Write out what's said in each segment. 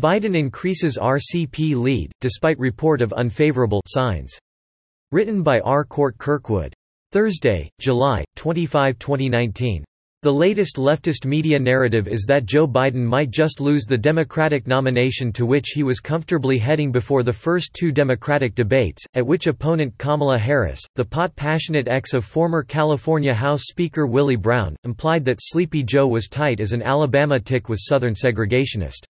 Biden increases RCP lead, despite report of unfavorable signs. Written by R. Cort Kirkwood. Thursday, July, 25, 2019. The latest leftist media narrative is that Joe Biden might just lose the Democratic nomination to which he was comfortably heading before the first two Democratic debates, at which opponent Kamala Harris, the pot-passionate ex of former California House Speaker Willie Brown, implied that Sleepy Joe was tight as an Alabama tick with Southern segregationist.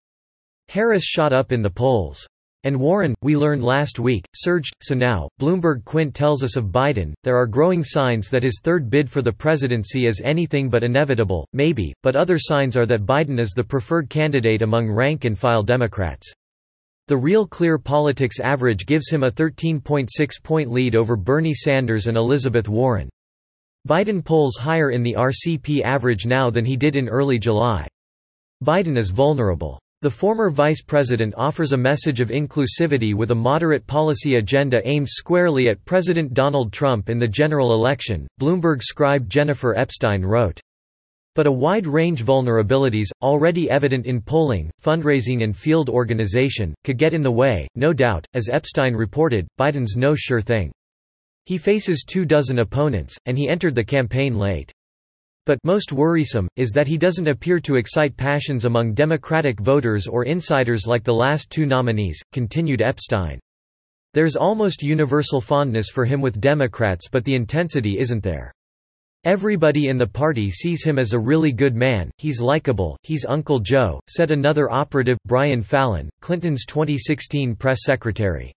Harris shot up in the polls. And Warren, we learned last week, surged, so now, Bloomberg Quint tells us of Biden, there are growing signs that his third bid for the presidency is anything but inevitable, maybe, but other signs are that Biden is the preferred candidate among rank-and-file Democrats. The Real Clear Politics average gives him a 13.6-point lead over Bernie Sanders and Elizabeth Warren. Biden polls higher in the RCP average now than he did in early July. Biden is vulnerable. The former vice president offers a message of inclusivity with a moderate policy agenda aimed squarely at President Donald Trump in the general election, Bloomberg scribe Jennifer Epstein wrote. But a wide range vulnerabilities, already evident in polling, fundraising and field organization, could get in the way, no doubt, as Epstein reported, Biden's no sure thing. He faces two dozen opponents, and he entered the campaign late. But most worrisome, is that he doesn't appear to excite passions among Democratic voters or insiders like the last two nominees, continued Epstein. There's almost universal fondness for him with Democrats but the intensity isn't there. Everybody in the party sees him as a really good man, he's likable, he's Uncle Joe, said another operative, Brian Fallon, Clinton's 2016 press secretary.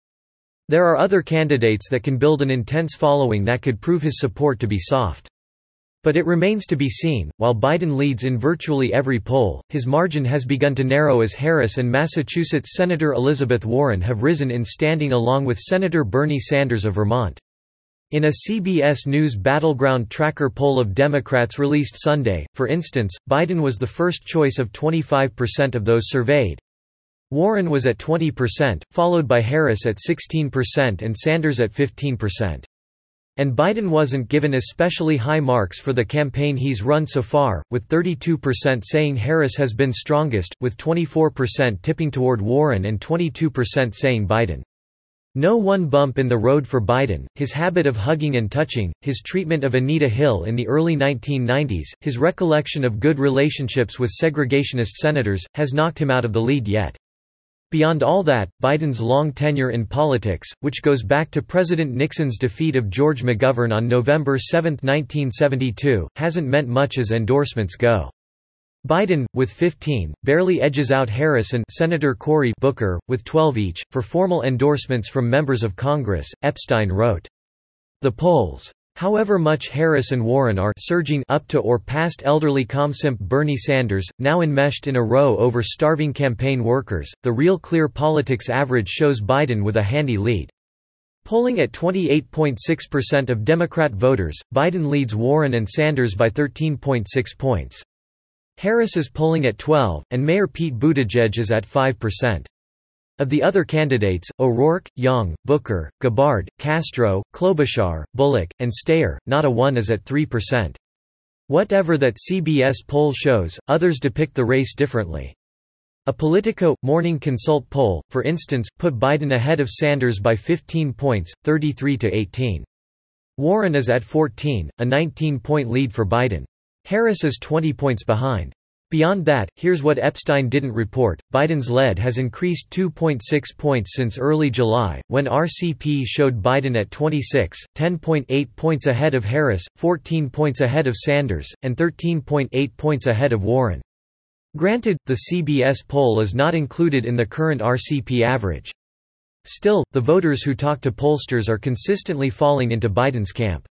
There are other candidates that can build an intense following that could prove his support to be soft. But it remains to be seen, while Biden leads in virtually every poll, his margin has begun to narrow as Harris and Massachusetts Senator Elizabeth Warren have risen in standing along with Senator Bernie Sanders of Vermont. In a CBS News Battleground Tracker poll of Democrats released Sunday, for instance, Biden was the first choice of 25% of those surveyed. Warren was at 20%, followed by Harris at 16% and Sanders at 15%. And Biden wasn't given especially high marks for the campaign he's run so far, with 32% saying Harris has been strongest, with 24% tipping toward Warren and 22% saying Biden. No one bump in the road for Biden, his habit of hugging and touching, his treatment of Anita Hill in the early 1990s, his recollection of good relationships with segregationist senators, has knocked him out of the lead yet. Beyond all that, Biden's long tenure in politics, which goes back to President Nixon's defeat of George McGovern on November 7, 1972, hasn't meant much as endorsements go. Biden, with 15, barely edges out Harris and Senator Cory Booker, with 12 each, for formal endorsements from members of Congress, Epstein wrote. The polls However much Harris and Warren are surging up to or past elderly comsimp Bernie Sanders, now enmeshed in a row over starving campaign workers, the Real Clear Politics average shows Biden with a handy lead. Polling at 28.6% of Democrat voters, Biden leads Warren and Sanders by 13.6 points. Harris is polling at 12, and Mayor Pete Buttigieg is at 5%. Of the other candidates, O'Rourke, Yang, Booker, Gabbard, Castro, Klobuchar, Bullock, and Steyer, not a one is at 3%. Whatever that CBS poll shows, others depict the race differently. A Politico, Morning Consult poll, for instance, put Biden ahead of Sanders by 15 points, 33 to 18. Warren is at 14, a 19-point lead for Biden. Harris is 20 points behind. Beyond that, here's what Epstein didn't report. Biden's lead has increased 2.6 points since early July, when RCP showed Biden at 26, 10.8 points ahead of Harris, 14 points ahead of Sanders, and 13.8 points ahead of Warren. Granted, the CBS poll is not included in the current RCP average. Still, the voters who talk to pollsters are consistently falling into Biden's camp.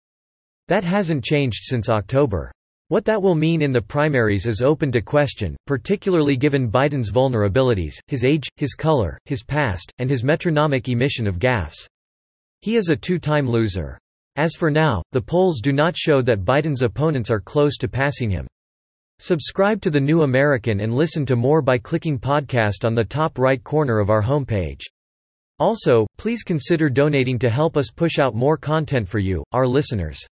That hasn't changed since October. What that will mean in the primaries is open to question, particularly given Biden's vulnerabilities, his age, his color, his past, and his metronomic emission of gaffes. He is a two-time loser. As for now, the polls do not show that Biden's opponents are close to passing him. Subscribe to The New American and listen to more by clicking podcast on the top right corner of our homepage. Also, please consider donating to help us push out more content for you, our listeners.